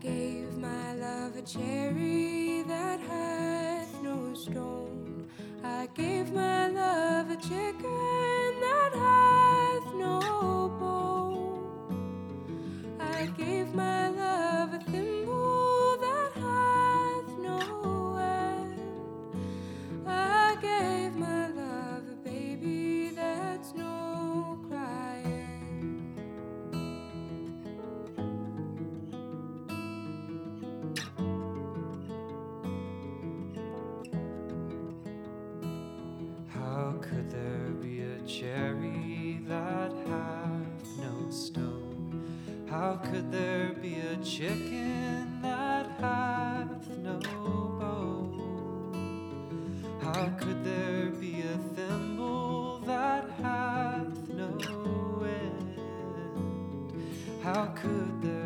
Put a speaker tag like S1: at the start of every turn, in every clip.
S1: gave my love a cherry that hath no stone. I gave my love a chicken
S2: chicken that hath no bone? How could there be a thimble that hath no end? How could there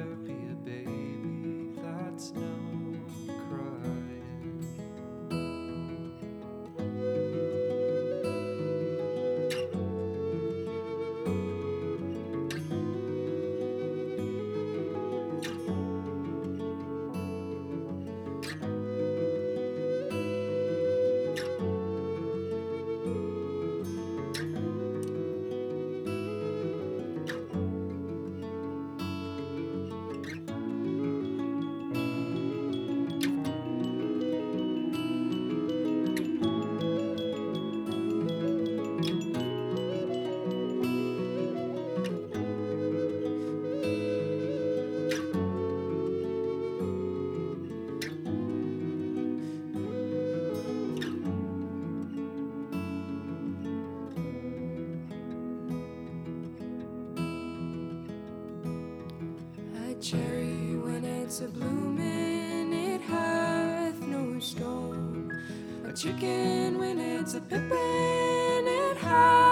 S1: cherry when it's a bloomin', it hath no stone. A chicken when it's a pippin', it hath